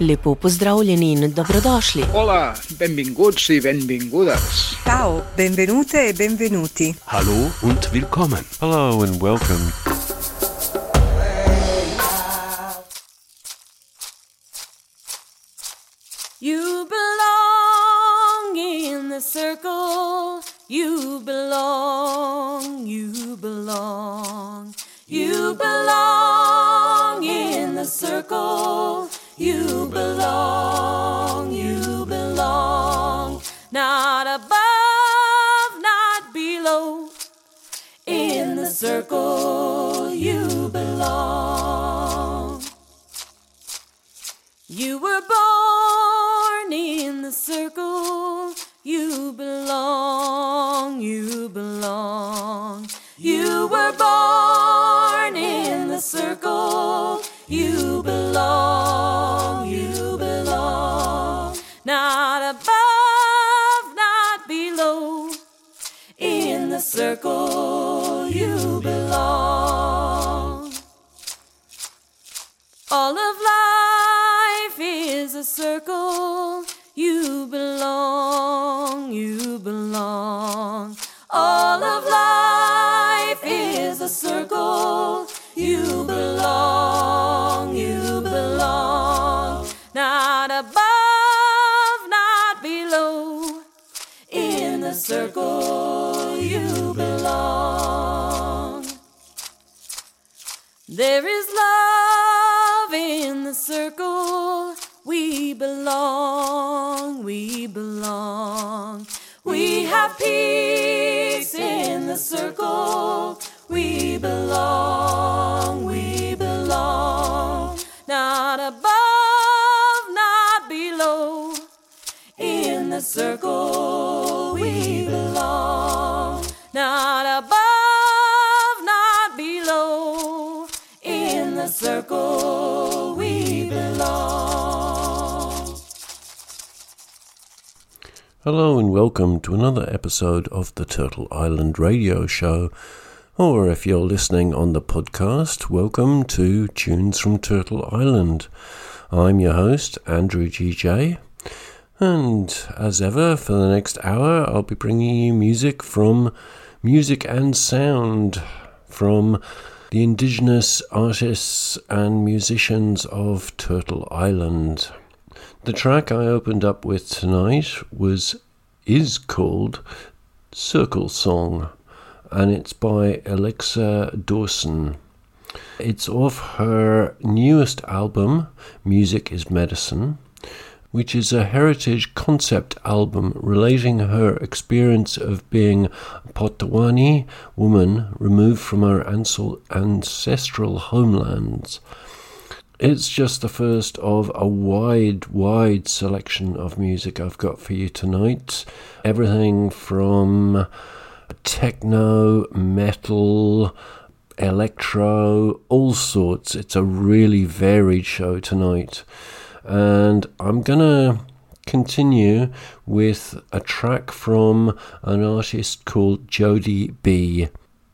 Lepo pozdravljeni in dobrodošli. Hola, benvinguts i benvingudes. Ciao, benvenute e benvenuti. Hallo und willkommen. Hello and welcome. You belong in the circle. You belong, you belong. You belong in the circle. You belong, you belong. Not above, not below. In the circle, you belong. You were born in the circle. You belong, you belong. You were born in the circle. You belong, you belong. Not above, not below. In the circle, you belong. All of life is a circle. You belong, you belong. All of life is a circle. You belong, you belong. Not above, not below. In the circle, you belong. There is love in the circle. We belong, we belong. We have peace in the circle. We belong, circle, we belong. Not above, not below. In the circle, we belong. Hello and welcome to another episode of the Turtle Island Radio Show. Or if you're listening on the podcast, welcome to Tunes from Turtle Island. I'm your host, Andrew GJ. And as ever, for the next hour, I'll be bringing you music from Music and Sound from the indigenous artists and musicians of Turtle Island. The track I opened up with tonight was is called Circle Song and it's by Alexa Dawson. It's off her newest album, Music is Medicine, which is a heritage concept album relating her experience of being a Potawatomi woman removed from her ancestral homelands. It's just the first of a wide, wide selection of music I've got for you tonight. Everything from techno, metal, electro, all sorts. It's a really varied show tonight. And I'm to continue with a track from an artist called Jody B.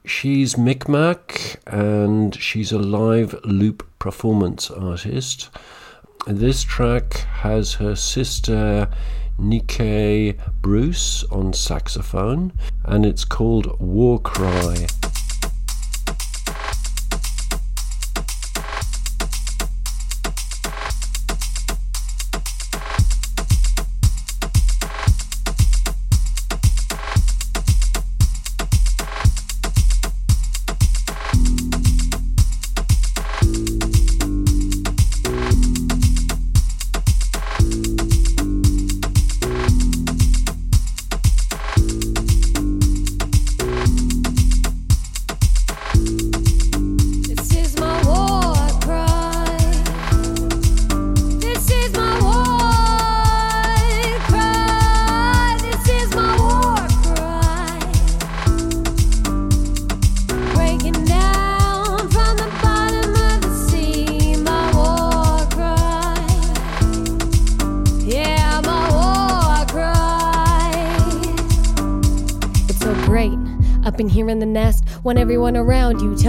She's Micmac and she's a live loop performance artist. This track has her sister Nikkei Bruce on saxophone, and it's called War Cry.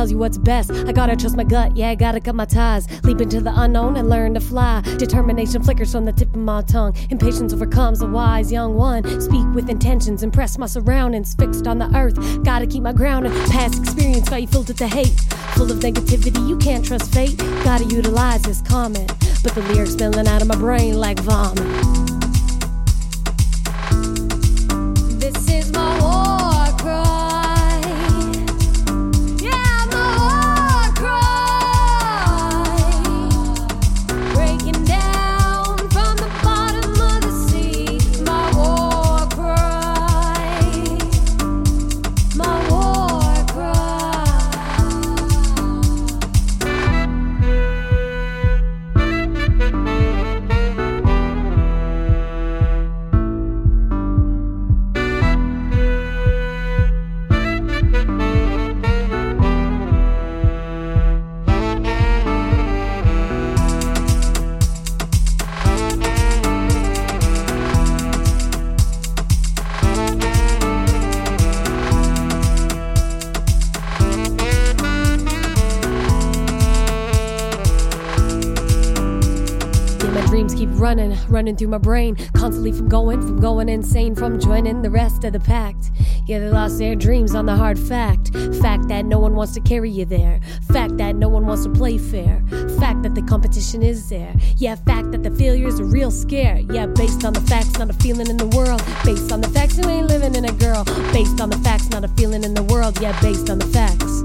Tells you what's best. I gotta trust my gut, yeah, I gotta cut my ties. Leap into the unknown and learn to fly. Determination flickers from the tip of my tongue. Impatience overcomes a wise young one. Speak with intentions, impress my surroundings, fixed on the earth. Gotta keep my ground past experience got you filled with the hate. Full of negativity, you can't trust fate. Gotta utilize this comment. But the lyrics spilling out of my brain like vomit. Running, through my brain, constantly from going, from going insane, from joining the rest of the pact. Yeah, they lost their dreams on the hard fact. Fact that no one wants to carry you there. Fact that no one wants to play fair. Fact that the competition is there. Yeah, fact that the failure's a real scare. Yeah, based on the facts, not a feeling in the world. Based on the facts, you ain't living in a girl. Based on the facts, not a feeling in the world. Yeah, based on the facts.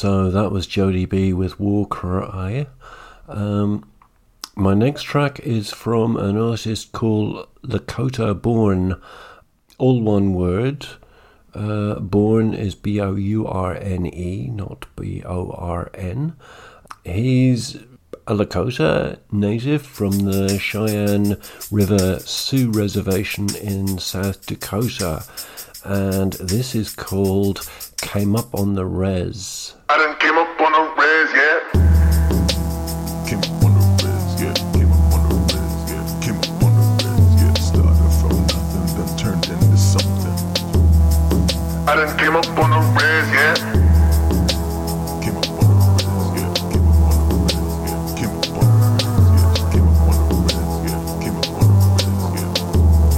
So that was Jody B with War Cry. Um, my next track is from an artist called Lakota Bourne. All one word. Uh, Bourne is B O U R N E, not B O R N. He's a Lakota native from the Cheyenne River Sioux Reservation in South Dakota. And this is called Came Up on the Res. I done came up on a res, yeah. Came up on the res, yeah. Came up on the res, yeah. Came up on the res, yeah. Started from nothing, then turned into something. I done came up on a res, yeah. Came up on the res, yeah. Came up on the res, yeah. Came up on the res, yeah. Came up on the res, yeah. Came up on the res,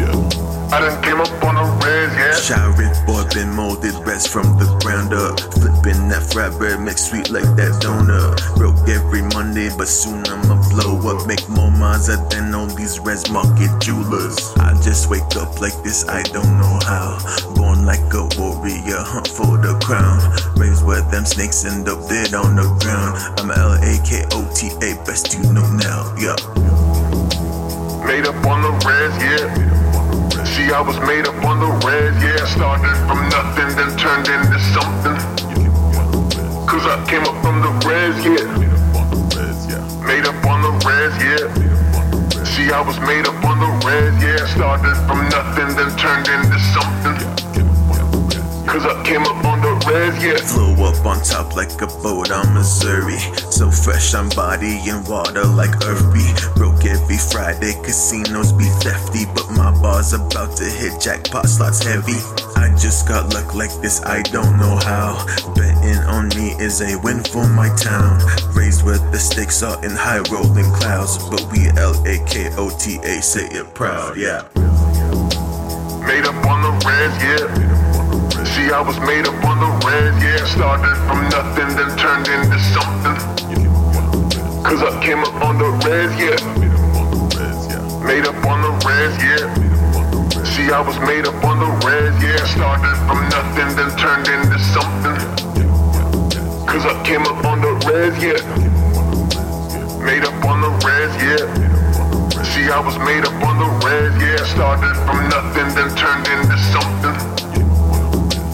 yeah. Yeah. I done came up on a res, yeah. Shy rich boy been molded rest from the ground up. Flipping that frat bread, make sweet like that donut. Broke every Monday, but soon I'ma blow up. Make more Mazda than all these res market jewelers. I just wake up like this, I don't know how. Born like a warrior, hunt for the crown. Raised where them snakes end up dead on the ground. I'm L A K O T A, best you know now, yeah. Made up on the res, yeah. See, I was made up on the res, yeah. Started from nothing, then turned into something. Cause I came up from the res, yeah. Made up on the res, yeah. See, I was made up on the res, yeah. Started from nothing, then turned into something. Cause I came up on the res, yeah. Flow up on top like a boat on Missouri. So fresh on body and water like be. Broke every Friday, casinos be thefty. But my bar's about to hit jackpot slots heavy. I just got luck like this, I don't know how. Betting on me is a win for my town. Raised where the stakes are in high rolling clouds. But we L A K O T A say it proud, yeah. Made up on the res, yeah. See, I was made up on the res, yeah. Started from nothing, then turned into something. Cause I came up on the res, yeah. Made up on the res, yeah. I was made up on the red, yeah. Started from nothing, then turned into something. Cause I came up on the red, yeah. Made up on the red, yeah. See, I was made up on the red, yeah. Started from nothing, then turned into something.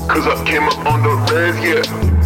Cause I came up on the red, yeah.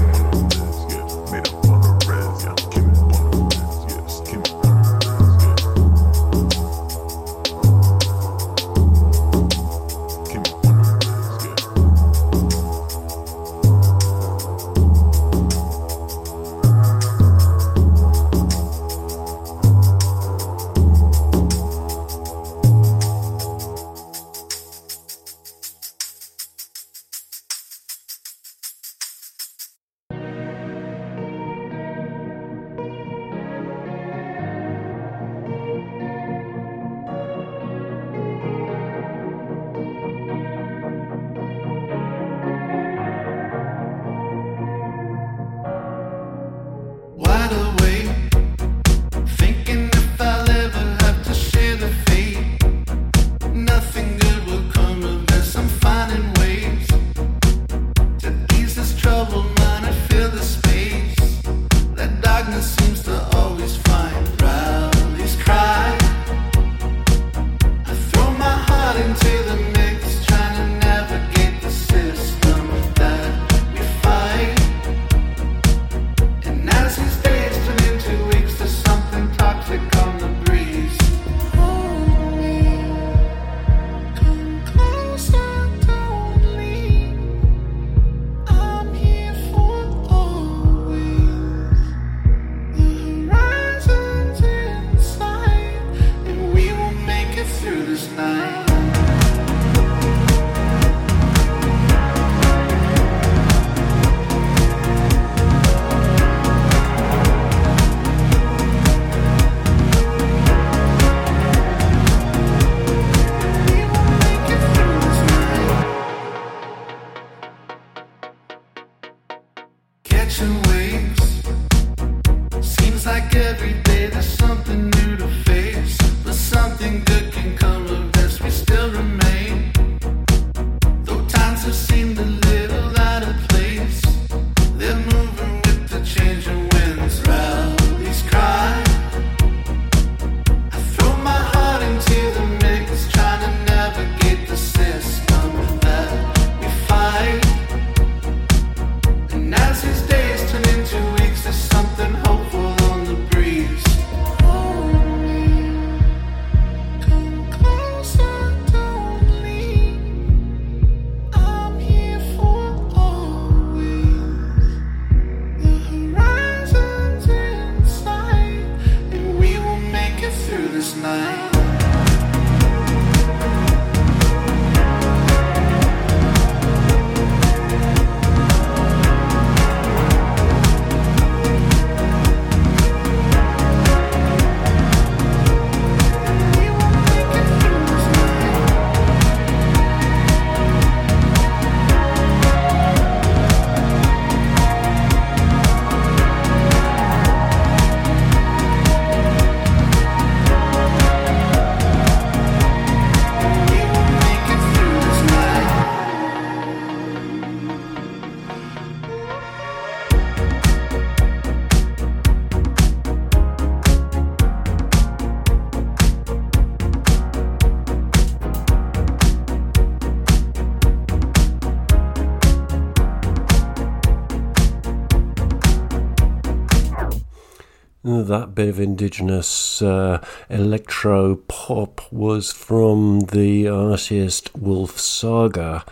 That bit of indigenous uh, electro pop was from the artist Wolf Saga.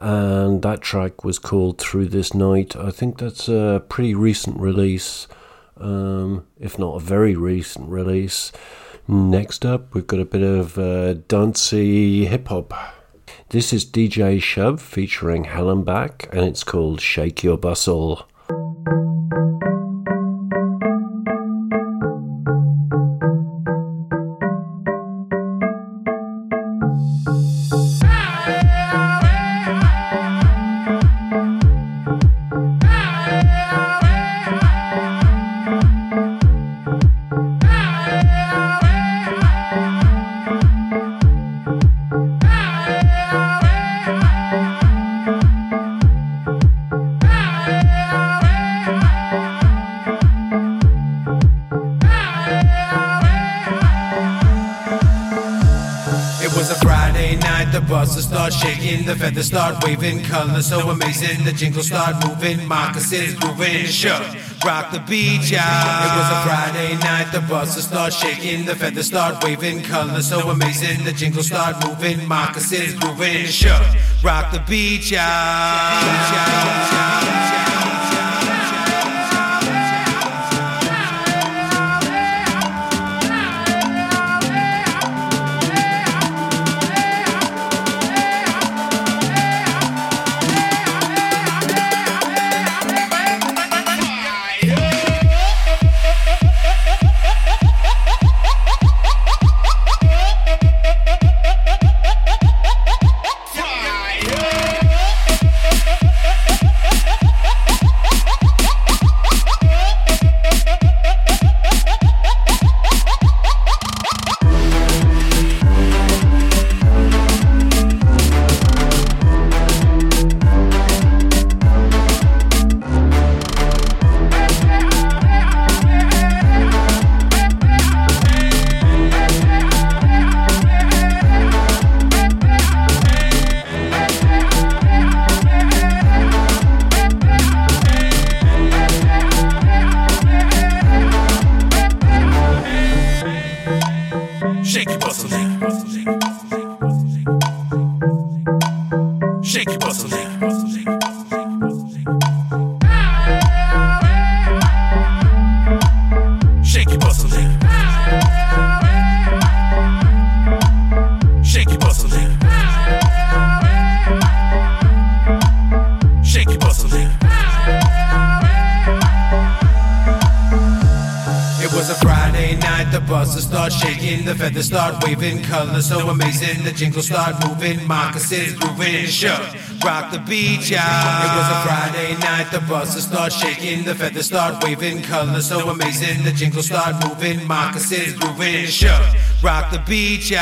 and that track was called Through This Night. I think that's a pretty recent release, um, if not a very recent release. Next up, we've got a bit of uh, dancey hip hop. This is DJ Shub featuring Helen Back, and it's called Shake Your Bustle. The feathers start waving, colors so amazing, the jingles start moving, moccasins grooving, shook, rock the beach, yeah. It was a Friday night, the buses start shaking, the feathers start waving, colors so amazing, the jingles start moving, moccasins grooving, shook, rock the beach, yeah. Shake colors so amazing, the jingles start moving, moccasins grooving, shook, rock the beach, yeah. It was a Friday night, the buses start shaking, the feathers start waving, colors so amazing, the jingles start moving, moccasins grooving, shook, rock the beach, Shake,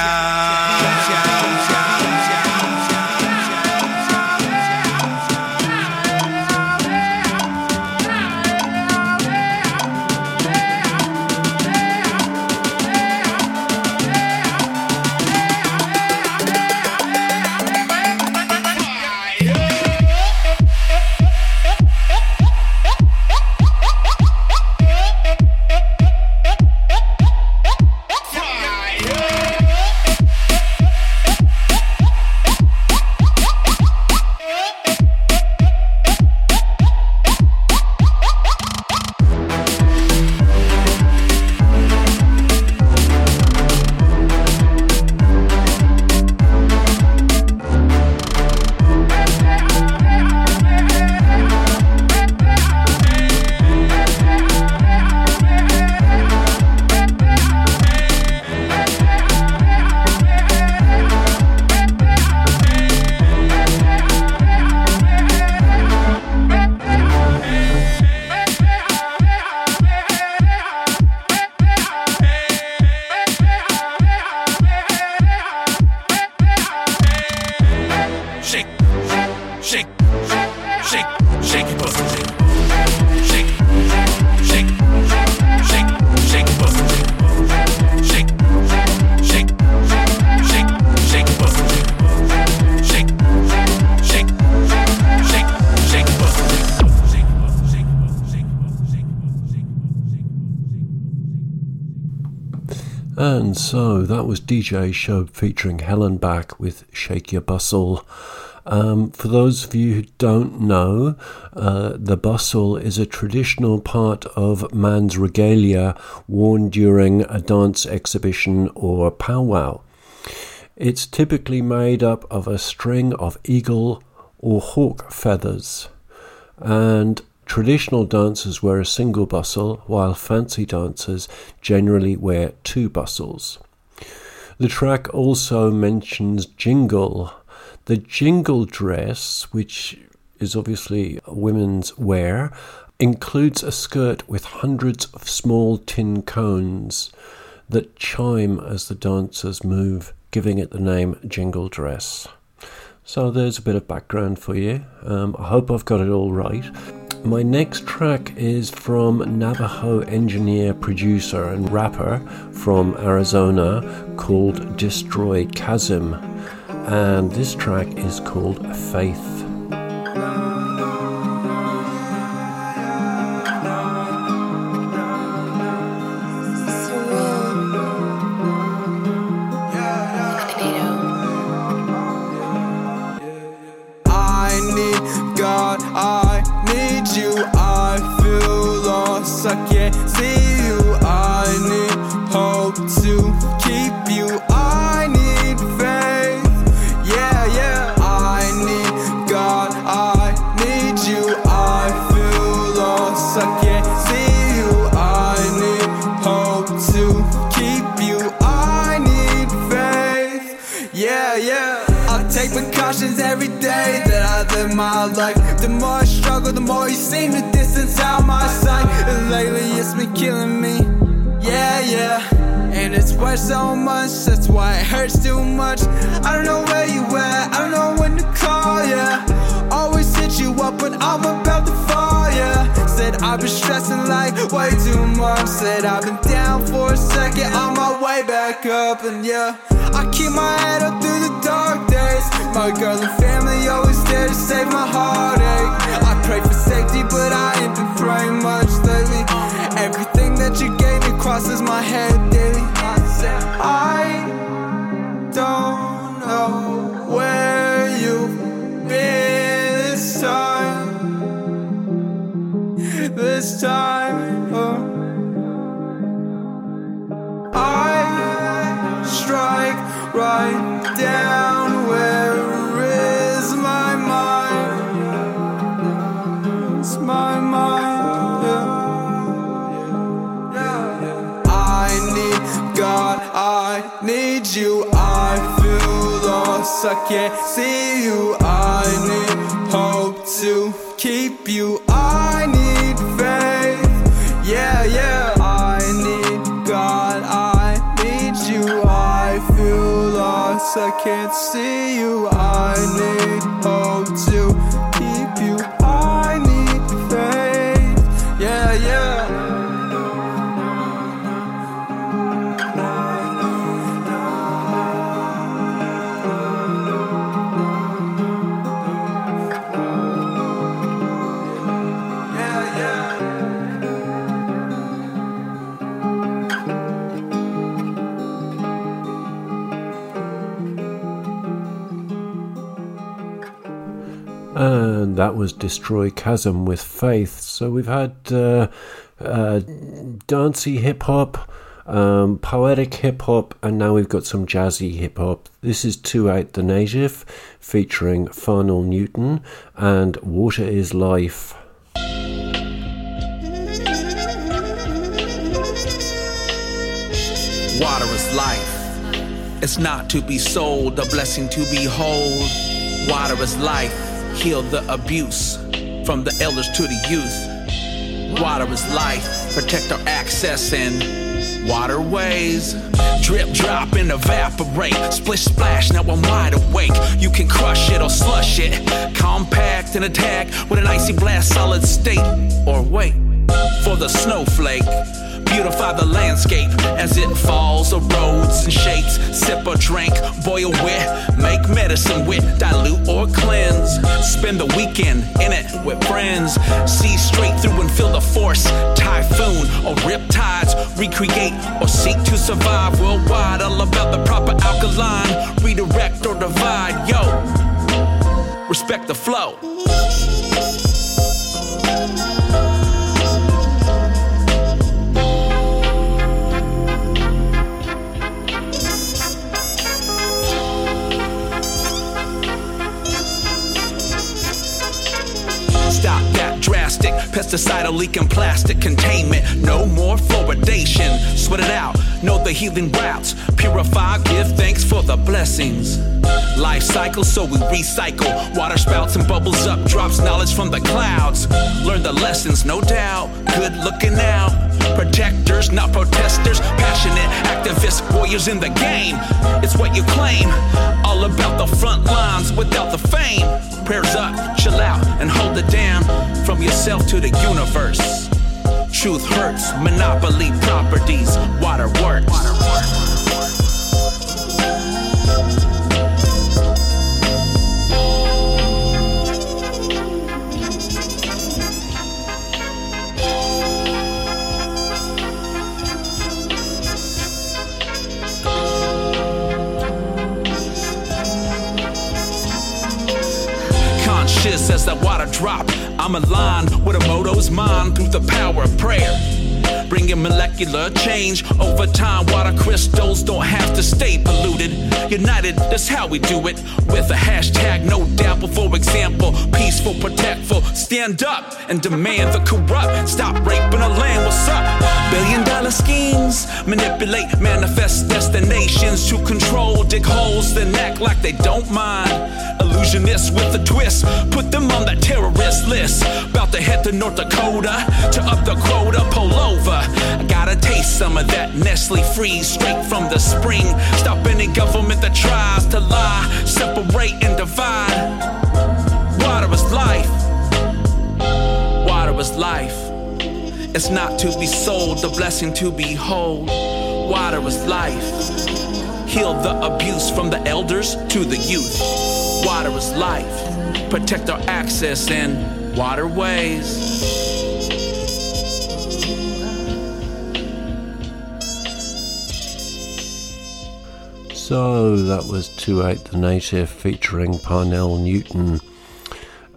DJ Shub featuring Helen Back with Shake Your Bustle. Um, for those of you who don't know, uh, the bustle is a traditional part of man's regalia worn during a dance exhibition or powwow. It's typically made up of a string of eagle or hawk feathers, and traditional dancers wear a single bustle, while fancy dancers generally wear two bustles. The track also mentions jingle, the jingle dress, which is obviously women's wear, includes a skirt with hundreds of small tin cones that chime as the dancers move, giving it the name jingle dress. So there's a bit of background for you. Um, I hope I've got it all right. My next track is from Navajo engineer, producer, and rapper from Arizona called Destroy Chasm and this track is called Faith. Right down where is my mind? It's my mind. I need God, I need you. I feel lost, I can't see you. That was Destroy Chasm with Faith. So we've had uh, uh, dancey hip hop, um, poetic hip hop, and now we've got some jazzy hip hop. This is Two Out the Native featuring Farnell Newton and Water is Life. Water is life. It's not to be sold, a blessing to behold. Water is life. Heal the abuse from the elders to the youth. Water is life. Protect our access and waterways. Drip, drop, and evaporate. Splish, splash, now I'm wide awake. You can crush it or slush it. Compact and attack with an icy blast, solid state. Or wait for the snowflake. Beautify the landscape as it falls, erodes and shapes. Sip or drink, boil with, make medicine with, dilute or cleanse. Spend the weekend in it with friends. See straight through and feel the force. Typhoon or rip tides, recreate or seek to survive worldwide. All about the proper alkaline, redirect or divide. Yo. respect the flow. Drastic pesticidal leaking plastic containment. No more fluoridation. Sweat it out. Know the healing routes. Purify. Give thanks for the blessings. Life cycle, so we recycle. Water spouts and bubbles up. Drops knowledge from the clouds. Learn the lessons, no doubt. Good looking now. Protectors, not protesters. Passionate activists, warriors in the game. It's what you claim. All about the front lines without the fame. Prayers up, chill out, and hold it down. From yourself to the universe. Truth hurts, monopoly properties, water As that water drop, I'm aligned with a moto's mind through the power of prayer. Bringing molecular change over time. Water crystals don't have to stay polluted. United, that's how we do it. With a hashtag, no. But for example, peaceful, protectful. Stand up and demand the corrupt. Stop raping the land. What's up? Billion dollar schemes manipulate, manifest destinations to control. Dig holes, then act like they don't mind. Illusionists with a twist. Put them on that terrorist list. About to head to North Dakota to up the quota. Pull over. I gotta taste some of that Nestle freeze straight from the spring. Stop any government that tries to lie, separate and divide. Water is life. Water is life. It's not to be sold, the blessing to behold. Water is life. Heal the abuse from the elders to the youth. Water is life. Protect our access and waterways. So that was 28 the Native featuring Farnell Newton.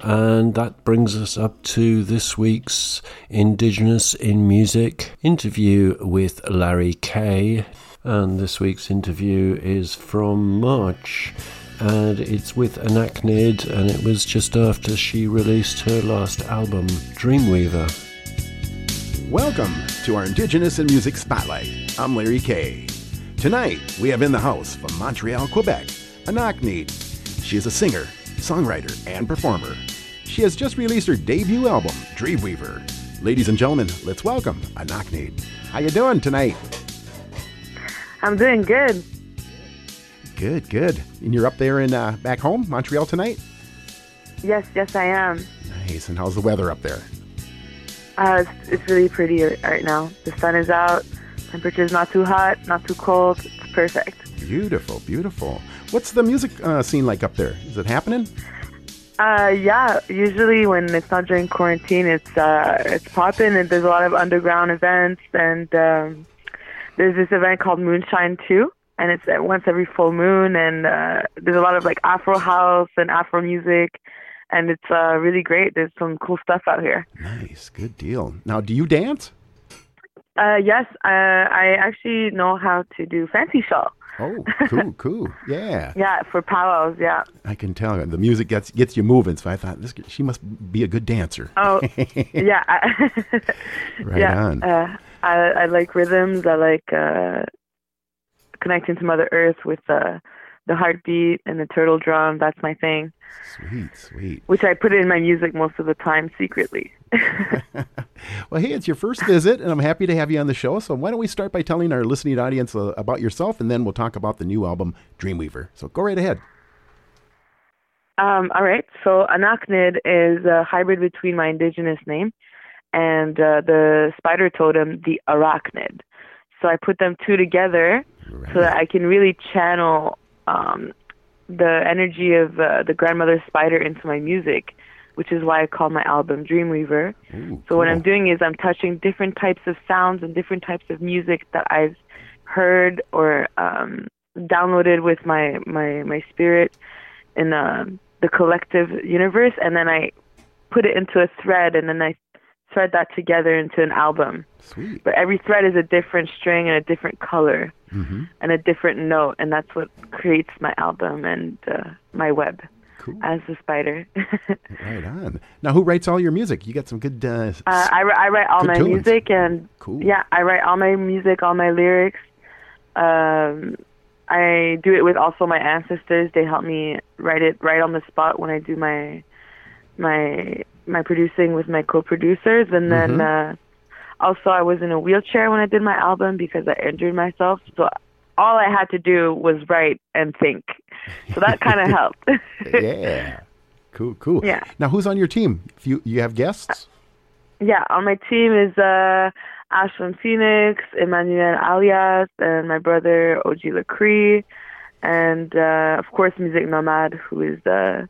And that brings us up to this week's Indigenous in Music interview with Larry Kay. And this week's interview is from March and it's with Anachnid and it was just after she released her last album, Dreamweaver. Welcome to our Indigenous in Music Spotlight. I'm Larry Kay. Tonight, we have in the house from Montreal, Quebec, Anachnid. She is a singer, songwriter, and performer. She has just released her debut album, Dreamweaver. Ladies and gentlemen, let's welcome Anachnid. How you doing tonight? I'm doing good. Good, good. And you're up there in uh, back home, Montreal tonight? Yes, yes, I am. Nice. And how's the weather up there? Uh, it's, it's really pretty right now. The sun is out. Temperature's not too hot, not too cold. It's perfect. Beautiful, beautiful. What's the music uh, scene like up there? Is it happening? Uh, yeah. Usually when it's not during quarantine, it's uh, it's popping, and there's a lot of underground events. And um, there's this event called Moonshine Two, and it's uh, once every full moon. And uh, there's a lot of like Afro house and Afro music, and it's uh, really great. There's some cool stuff out here. Nice, good deal. Now, do you dance? Uh, yes, uh, I actually know how to do fancy shawl. Oh, cool, cool. Yeah. Yeah, for powwows. Yeah. I can tell the music gets gets you moving. So I thought this she must be a good dancer. Oh, yeah. Right yeah. on. Uh, I I like rhythms. I like uh, connecting to Mother Earth with uh, the heartbeat and the turtle drum. That's my thing. Sweet, sweet. Which I put in my music most of the time secretly. Well, hey, it's your first visit, and I'm happy to have you on the show. So why don't we start by telling our listening audience uh, about yourself, and then we'll talk about the new album, Dreamweaver. So go right ahead. Um, all right. So Anachnid is a hybrid between my indigenous name and uh, the spider totem, the arachnid. So I put them two together so that I can really channel um, the energy of uh, the grandmother spider into my music, which is why I call my album Dreamweaver. so what I'm doing is I'm touching different types of sounds and different types of music that I've heard or um, downloaded with my my my spirit in a the collective universe, and then I put it into a thread, and then I thread that together into an album. Sweet. But every thread is a different string and a different color Mm-hmm. and a different note, and that's what creates my album and uh, my web as the spider. Right on. Now, who writes all your music? You got some good. Uh, Uh, I, I write all my tunes. music and Cool. yeah, I write all my music, all my lyrics. Um, I do it with also my ancestors. They help me write it right on the spot when I do my my my producing with my co-producers, and then Mhm. uh, also I was in a wheelchair when I did my album because I injured myself. So all I had to do was write and think. So that kind of helped. yeah. Cool, cool. Yeah. Now, who's on your team? If you you have guests? Yeah, on my team is uh, Ashland Phoenix, Emmanuel Alias, and my brother OG Lacree, and uh, of course Music Nomad, who is uh,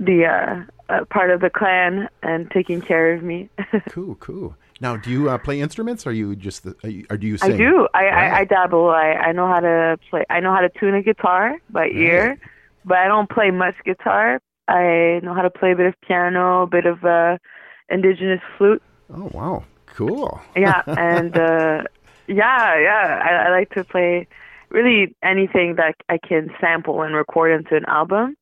the uh, uh, part of the clan and taking care of me. cool, cool. Now, do you uh, play instruments? Or are you just the, are you, or do you sing? I do. I, Right. I, I dabble. I, I know how to play. I know how to tune a guitar by ear, but I don't play much guitar. I know how to play a bit of piano, a bit of uh, indigenous flute. Oh wow, cool. yeah and uh yeah yeah I, I like to play really anything that i can sample and record into an album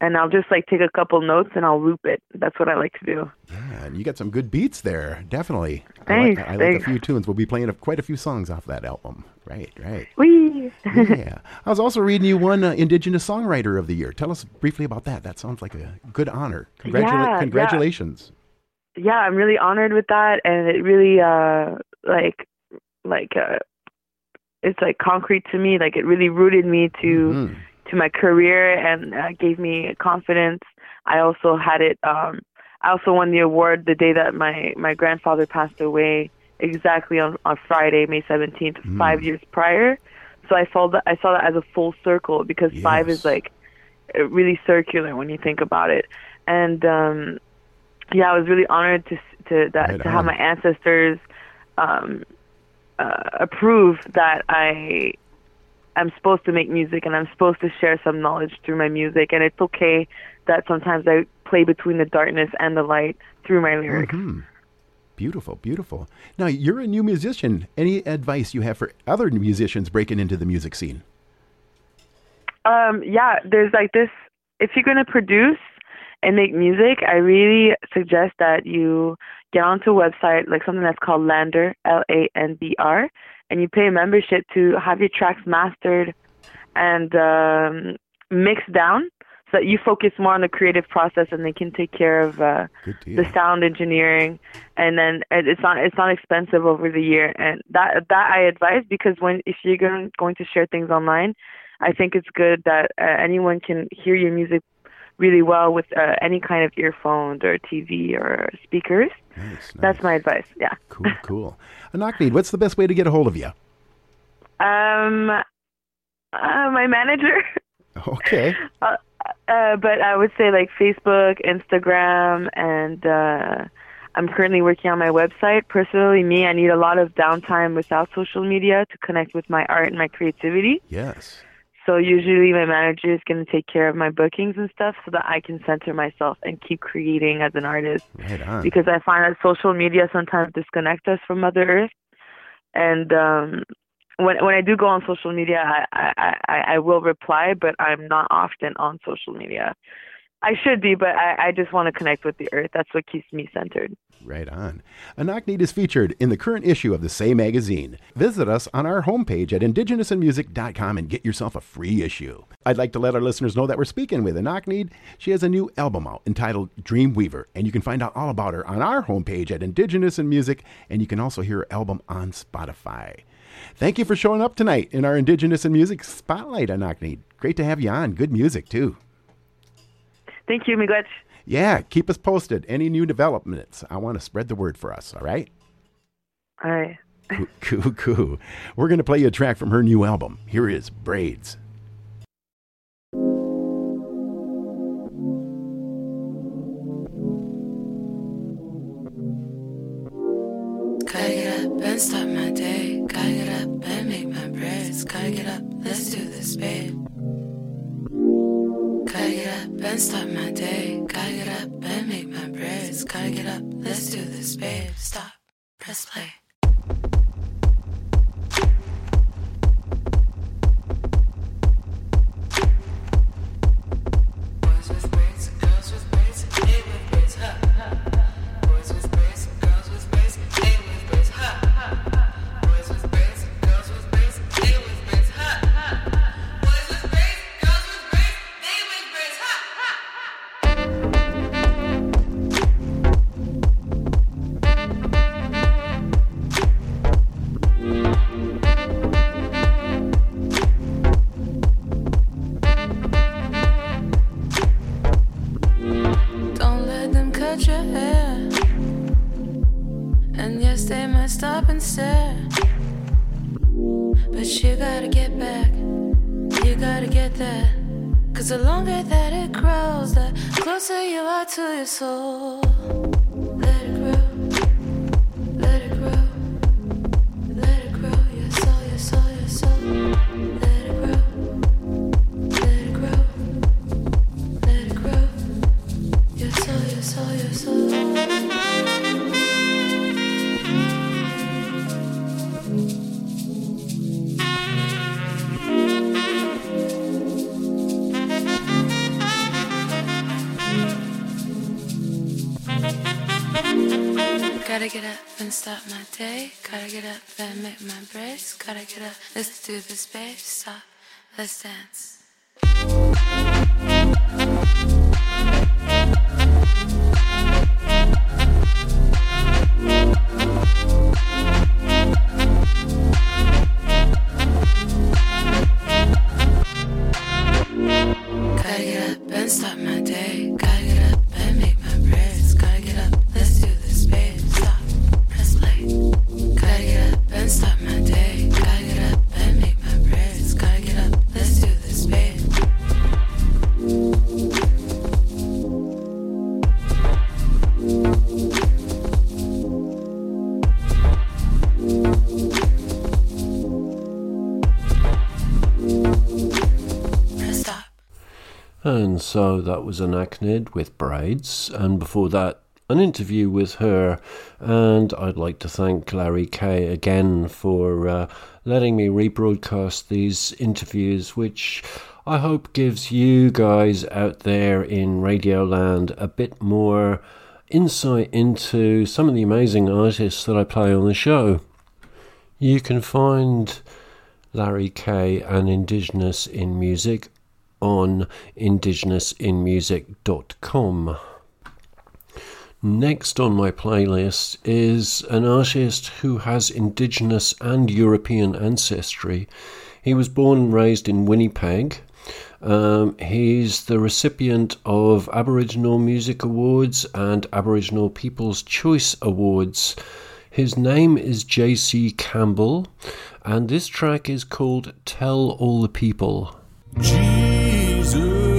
and i'll just like take a couple notes and i'll loop it that's what i like to do Yeah, and you got some good beats there. Definitely. Thanks, I like, I like a few tunes. We'll be playing a, quite a few songs off that album. Right, right. Whee! yeah. I was also reading you won uh, Indigenous Songwriter of the Year. Tell us briefly about that. That sounds like a good honor. Congratula- Yeah, yeah. congratulations. yeah i'm really honored with that and it really uh like like uh it's like concrete to me like it really rooted me to Mhm. To my career and uh, gave me confidence. I also had it um i also won the award the day that my my grandfather passed away exactly on on friday may 17th Mm. five years prior. So i saw that i saw that as a full circle because five is like uh, really circular when you think about it. And um yeah, I was really honored to to that Right to have my ancestors um, uh, approve that I am supposed to make music and I'm supposed to share some knowledge through my music, and it's okay that sometimes I play between the darkness and the light through my lyrics. Mhm. Beautiful, beautiful. Now, you're a new musician. Any advice you have for other musicians breaking into the music scene? Um, yeah, there's like this. If you're gonna produce and make music, I really suggest that you get onto a website like something that's called LANDR, L A N D R, and you pay a membership to have your tracks mastered and um, mixed down, so that you focus more on the creative process and they can take care of uh, the sound engineering. And then it's not it's not expensive over the year, and that that I advise because when if you're going going to share things online, I think it's good that uh, anyone can hear your music really well with uh, any kind of earphones or TV or speakers. That's my advice. Yeah. Cool, cool. Anachnid, what's the best way to get a hold of you? Um, uh, my manager. Okay. uh, uh, but I would say like Facebook, Instagram, and uh, I'm currently working on my website. Personally, me, I need a lot of downtime without social media to connect with my art and my creativity. Yes. So usually my manager is going to take care of my bookings and stuff so that I can center myself and keep creating as an artist. Right on. Because I find that social media sometimes disconnect us from Mother Earth. And um, when when I do go on social media, I, I, I, I will reply, but I'm not often on social media. I should be, but I, I just want to connect with the earth. That's what keeps me centered. Right on. Anachnid is featured in the current issue of the Say magazine. Visit us on our homepage at indigenousinmusic.com and get yourself a free issue. I'd like to let our listeners know that we're speaking with Anachnid. She has a new album out entitled Dream Weaver, and you can find out all about her on our homepage at Indigenous in Music, and you can also hear her album on Spotify. Thank you for showing up tonight in our Indigenous and Music Spotlight, Anachnid. Great to have you on. Good music, too. Thank you, Miguel. Yeah, keep us posted. Any new developments? I want to spread the word for us, all right? All right. Cool, cool, cool. We're going to play you a track from her new album. Here is Braids. Gotta get up and start my day. Gotta get up and make my braids. Gotta get up, let's do this, babe. Gotta get up and start my day. Gotta get up and make my prayers. Gotta get up, let's do this, babe. Stop, press play. Cut your hair. And yes, they might stop and stare. But you gotta get back. You gotta get that. Cause the longer that it grows, the closer you are to your soul. Start my day. Gotta get up and make my braids. Gotta get up, let's do this, babe. Stop, let's dance. Gotta get up and start my day. Gotta And so that was Anachnid with braids, and before that, an interview with her. And I'd like to thank Larry Kay again for uh, letting me rebroadcast these interviews, which I hope gives you guys out there in Radioland a bit more insight into some of the amazing artists that I play on the show. You can find Larry Kay and Indigenous in Music on indigenousinmusic.com. Next on my playlist is an artist who has Indigenous and European ancestry. He was born and raised in Winnipeg. Um, he's the recipient of Aboriginal Music Awards and Aboriginal People's Choice Awards. His name is JC Campbell, and this track is called Tell All the People. Jesus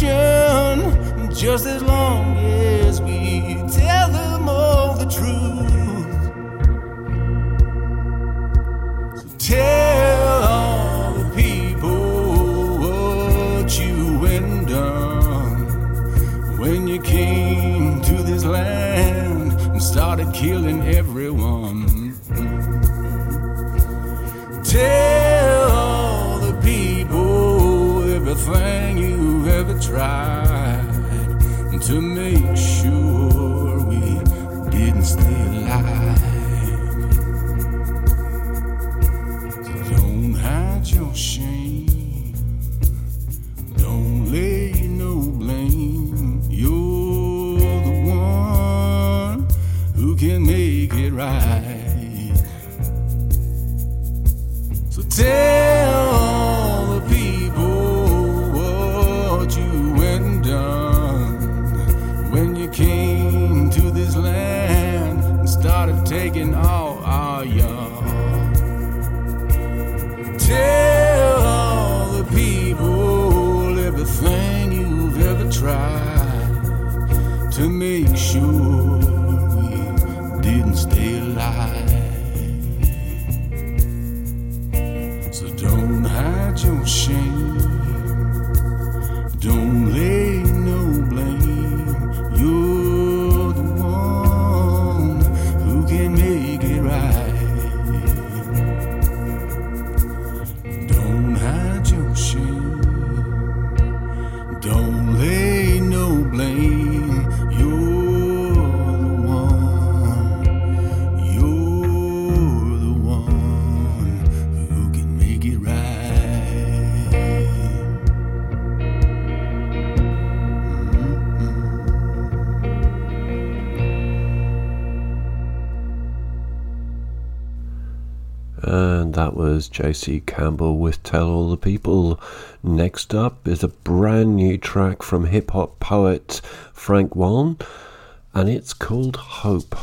reconciliation just as long as we was JC Campbell with Tell All the People. Next up is a brand new track from hip hop poet Frank Waln, and it's called Hope.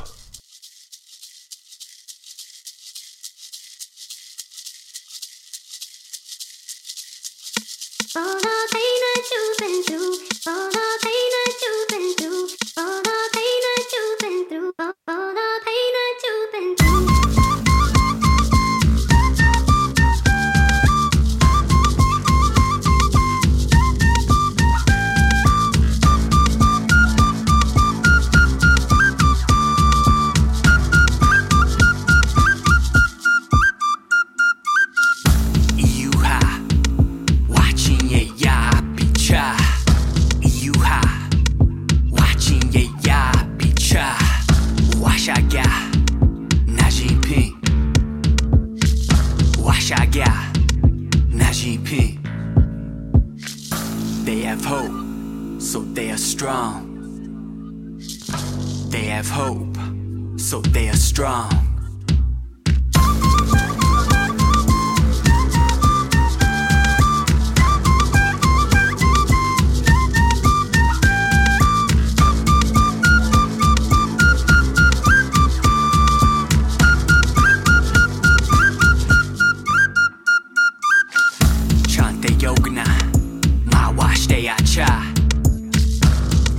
Mawashte Acha,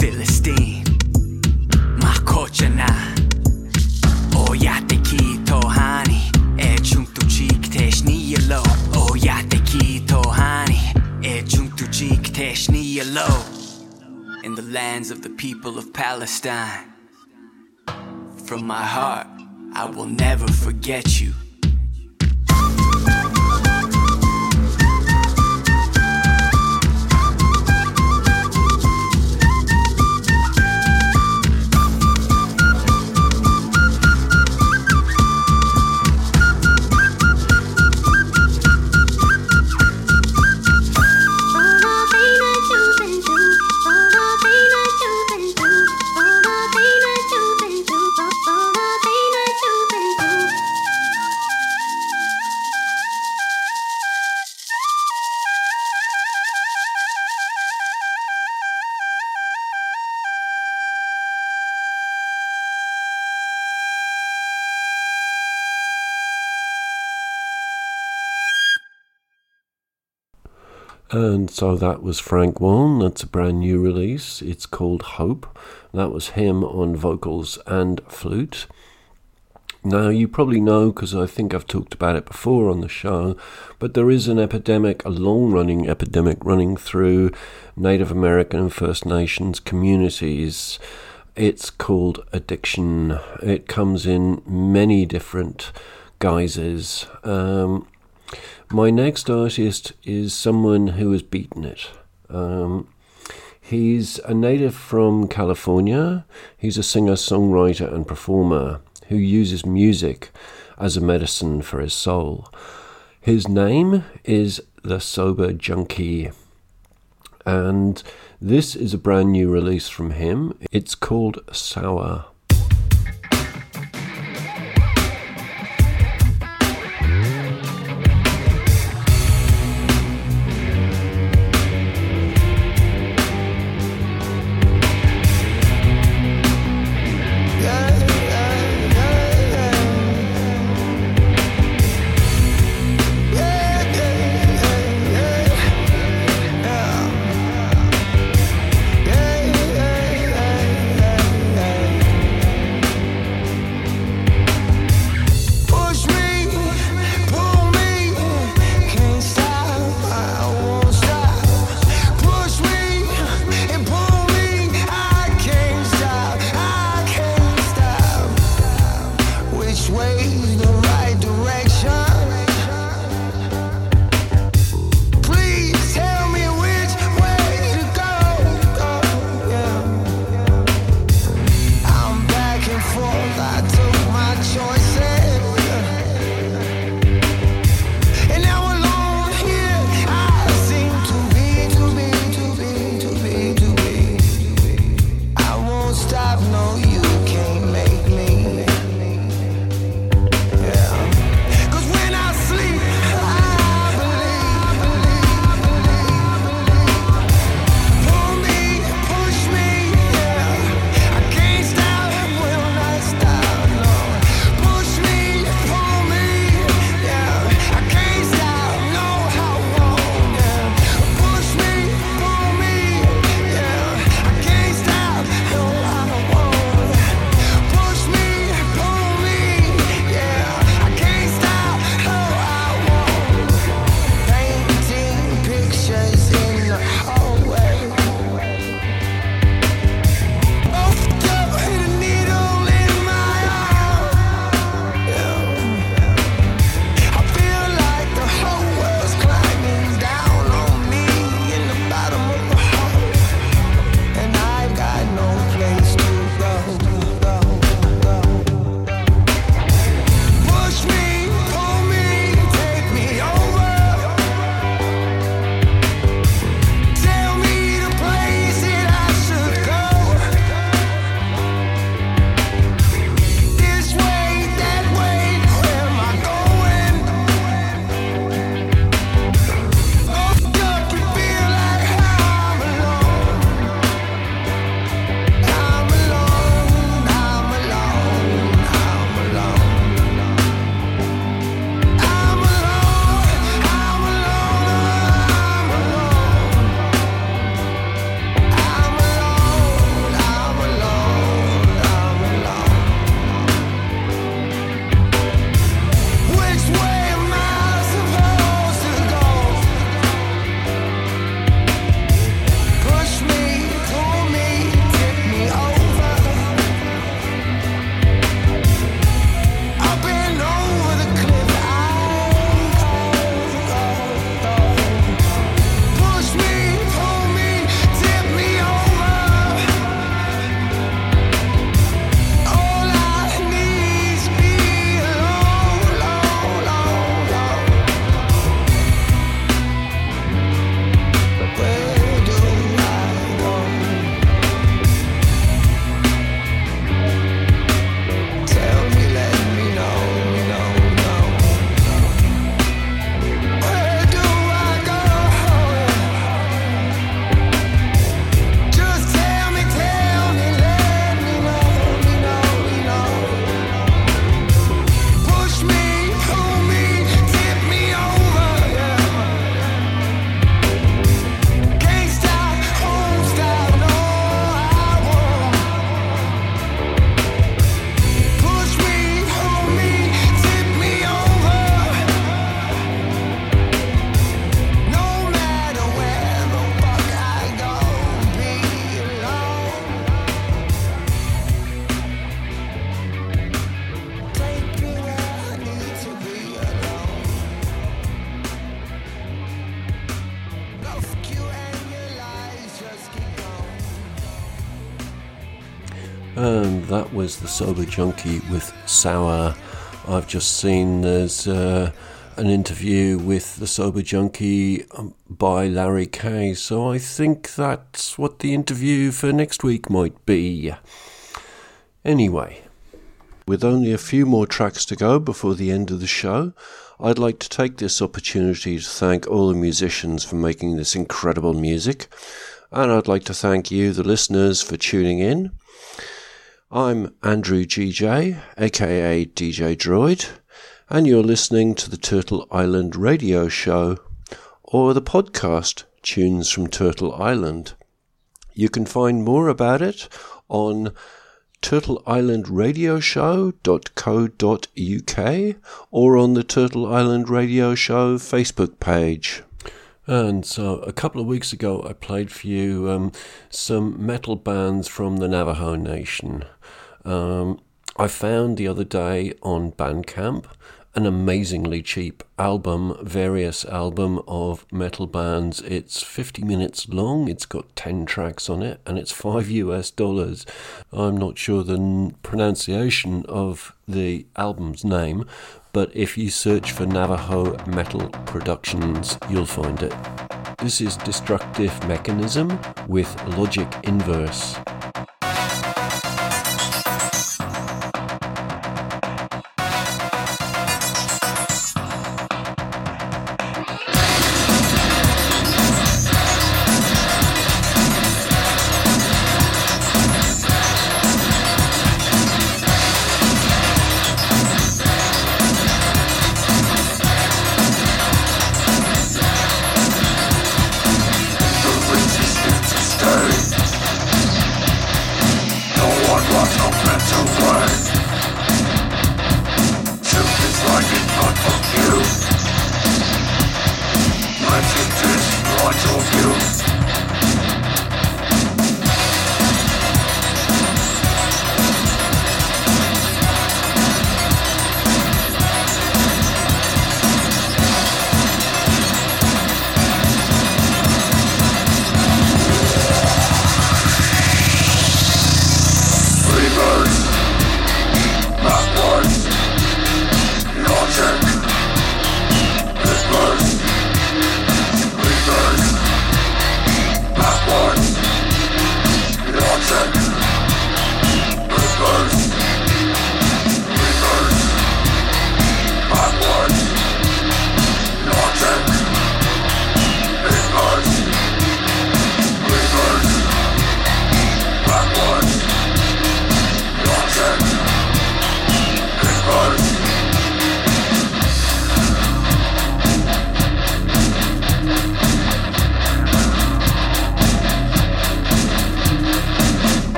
Philistine, Makochana, Oyate ki tohani, Echuntu chik teshni yelo, Oyate ki tohani, chik teshni yelo. In the lands of the people of Palestine, from my heart, I will never forget you. And so that was Frank Waln. That's a brand new release. It's called Hope. That was him on vocals and flute. Now, you probably know because I think I've talked about it before on the show, but there is an epidemic, a long running epidemic running through Native American and First Nations communities. It's called addiction. It comes in many different guises. Um, My next artist is someone who has beaten it. Um, he's a native from California. He's a singer, songwriter, and performer who uses music as a medicine for his soul. His name is The Sober Junkie, and this is a brand new release from him. It's called Sour. Sober Junkie with Sour. I've just seen there's uh, an interview with the Sober Junkie um, by Larry Kay, so I think that's what the interview for next week might be. Anyway, with only a few more tracks to go before the end of the show, I'd like to take this opportunity to thank all the musicians for making this incredible music, and I'd like to thank you, the listeners, for tuning in. I'm Andrew GJ, aka DJ Droid, and you're listening to the Turtle Island radio show or the podcast Tunes from Turtle Island. You can find more about it on turtleislandradioshow.co.uk or on the Turtle Island Radio Show Facebook page. And so, a couple of weeks ago, I played for you um, some metal bands from the Navajo Nation. Um, I found the other day on Bandcamp an amazingly cheap album, various album of metal bands. It's 50 minutes long, it's got 10 tracks on it, and it's 5 US dollars. I'm not sure the pronunciation of the album's name, but if you search for Navajo Metal Productions, you'll find it. This is Destructive Mechanism with Logic Inverse.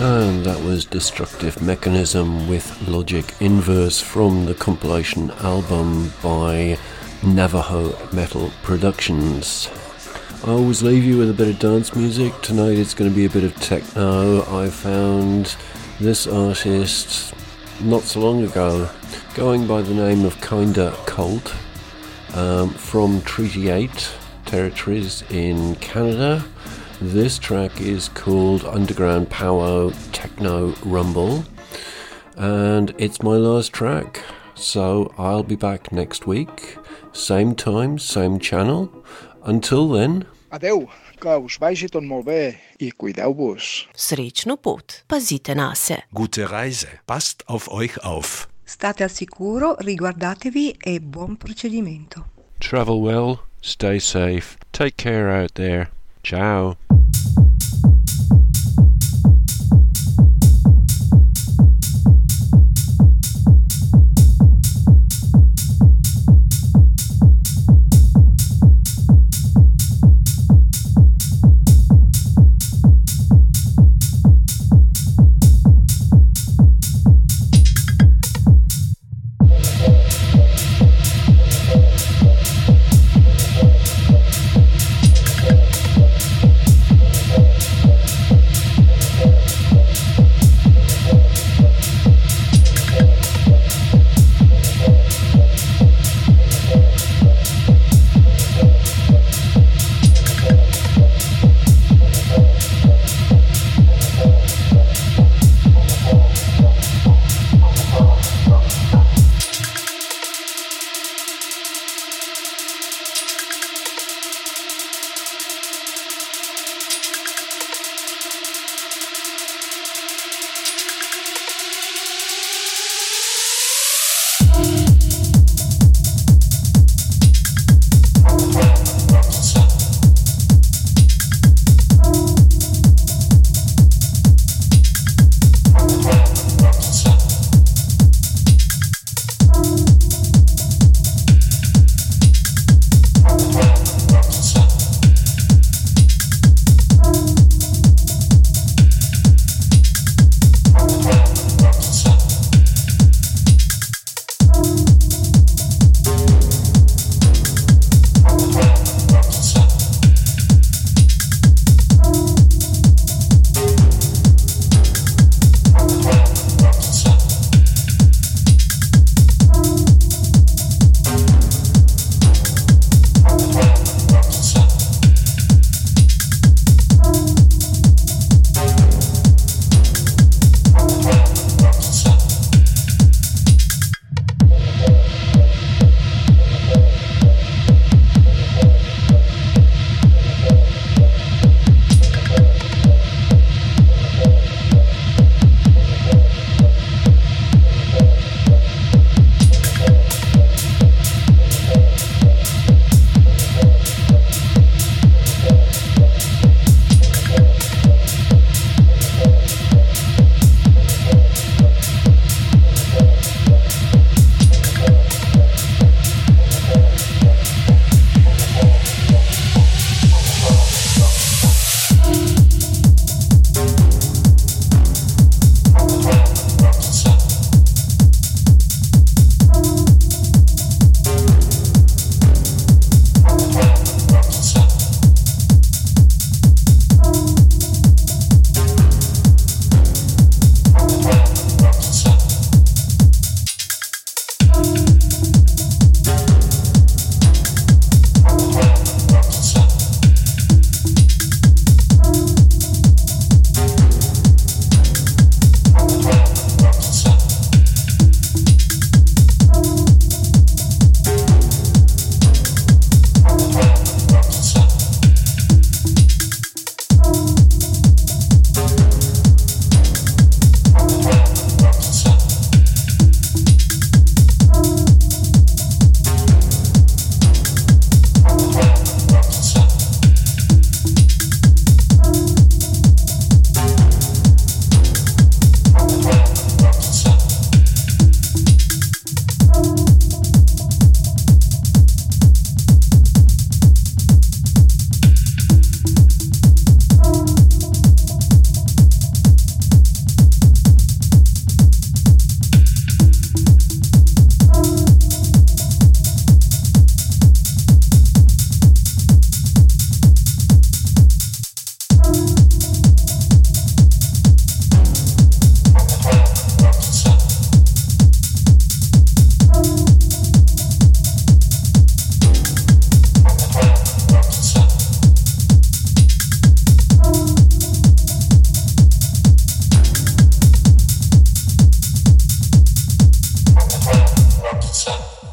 And that was Destructive Mechanism with Logic Inverse from the compilation album by Navajo Metal Productions. I always leave you with a bit of dance music. Tonight it's going to be a bit of techno. I found this artist not so long ago going by the name of Kinda Cult um, from Treaty 8 territories in Canada. This track is called Underground Power Techno Rumble. and it's my last track. So I'll be back next week, same time, same channel. Until then, Adeu, que us vagi tot molt bé i cuideu-vos. Srečno pot, pazite na se. Gute Reise. Passt auf euch auf. State al sicuro, riguardatevi e buon procedimento. travel well, stay safe, take care out there. Ciao.